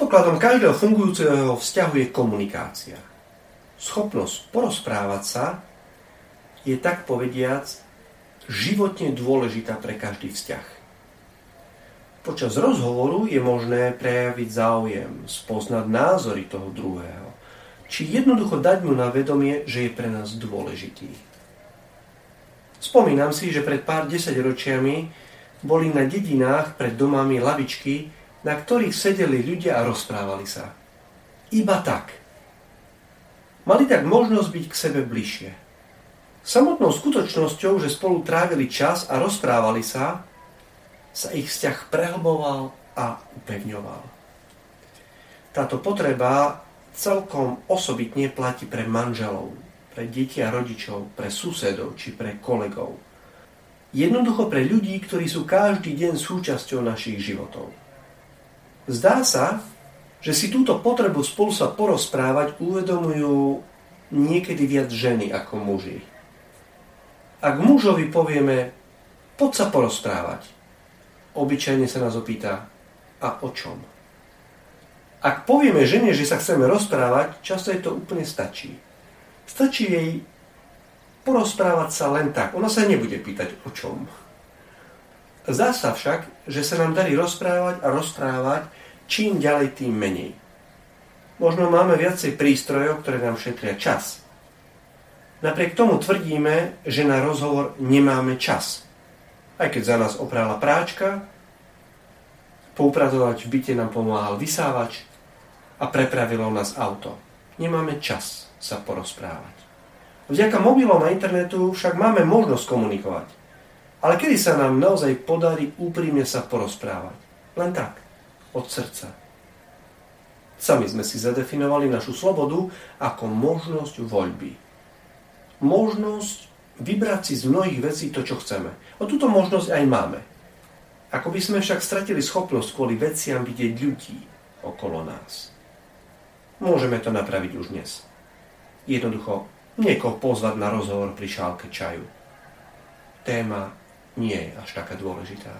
Predpokladom každého fungujúceho vzťahu je komunikácia. Schopnosť porozprávať sa je tak povediac životne dôležitá pre každý vzťah. Počas rozhovoru je možné prejaviť záujem, spoznať názory toho druhého, či jednoducho dať mu na vedomie, že je pre nás dôležitý. Spomínam si, že pred pár desaťročiami boli na dedinách pred domami lavičky, na ktorých sedeli ľudia a rozprávali sa. Iba tak. Mali tak možnosť byť k sebe bližšie. Samotnou skutočnosťou, že spolu trávili čas a rozprávali sa, sa ich vzťah prehlboval a upevňoval. Táto potreba celkom osobitne platí pre manželov, pre deti a rodičov, pre susedov či pre kolegov. Jednoducho pre ľudí, ktorí sú každý deň súčasťou našich životov. Zdá sa, že si túto potrebu spolu sa porozprávať uvedomujú niekedy viac ženy ako muži. Ak mužovi povieme, poď sa porozprávať, obyčajne sa nás opýta, a o čom? Ak povieme žene, že sa chceme rozprávať, často jej to úplne stačí. Stačí jej porozprávať sa len tak. Ona sa nebude pýtať o čom. Zdá sa však, že sa nám darí rozprávať a rozprávať čím ďalej, tým menej. Možno máme viacej prístrojov, ktoré nám šetria čas. Napriek tomu tvrdíme, že na rozhovor nemáme čas. Aj keď za nás oprála práčka, poupratovať v byte nám pomáhal vysávač a prepravilo nás auto. Nemáme čas sa porozprávať. Vďaka mobilom a internetu však máme možnosť komunikovať. Ale kedy sa nám naozaj podarí úprimne sa porozprávať? Len tak od srdca. Sami sme si zadefinovali našu slobodu ako možnosť voľby. Možnosť vybrať si z mnohých vecí to, čo chceme. O túto možnosť aj máme. Ako by sme však stratili schopnosť kvôli veciam vidieť ľudí okolo nás. Môžeme to napraviť už dnes. Jednoducho niekoho pozvať na rozhovor pri šálke čaju. Téma nie je až taká dôležitá.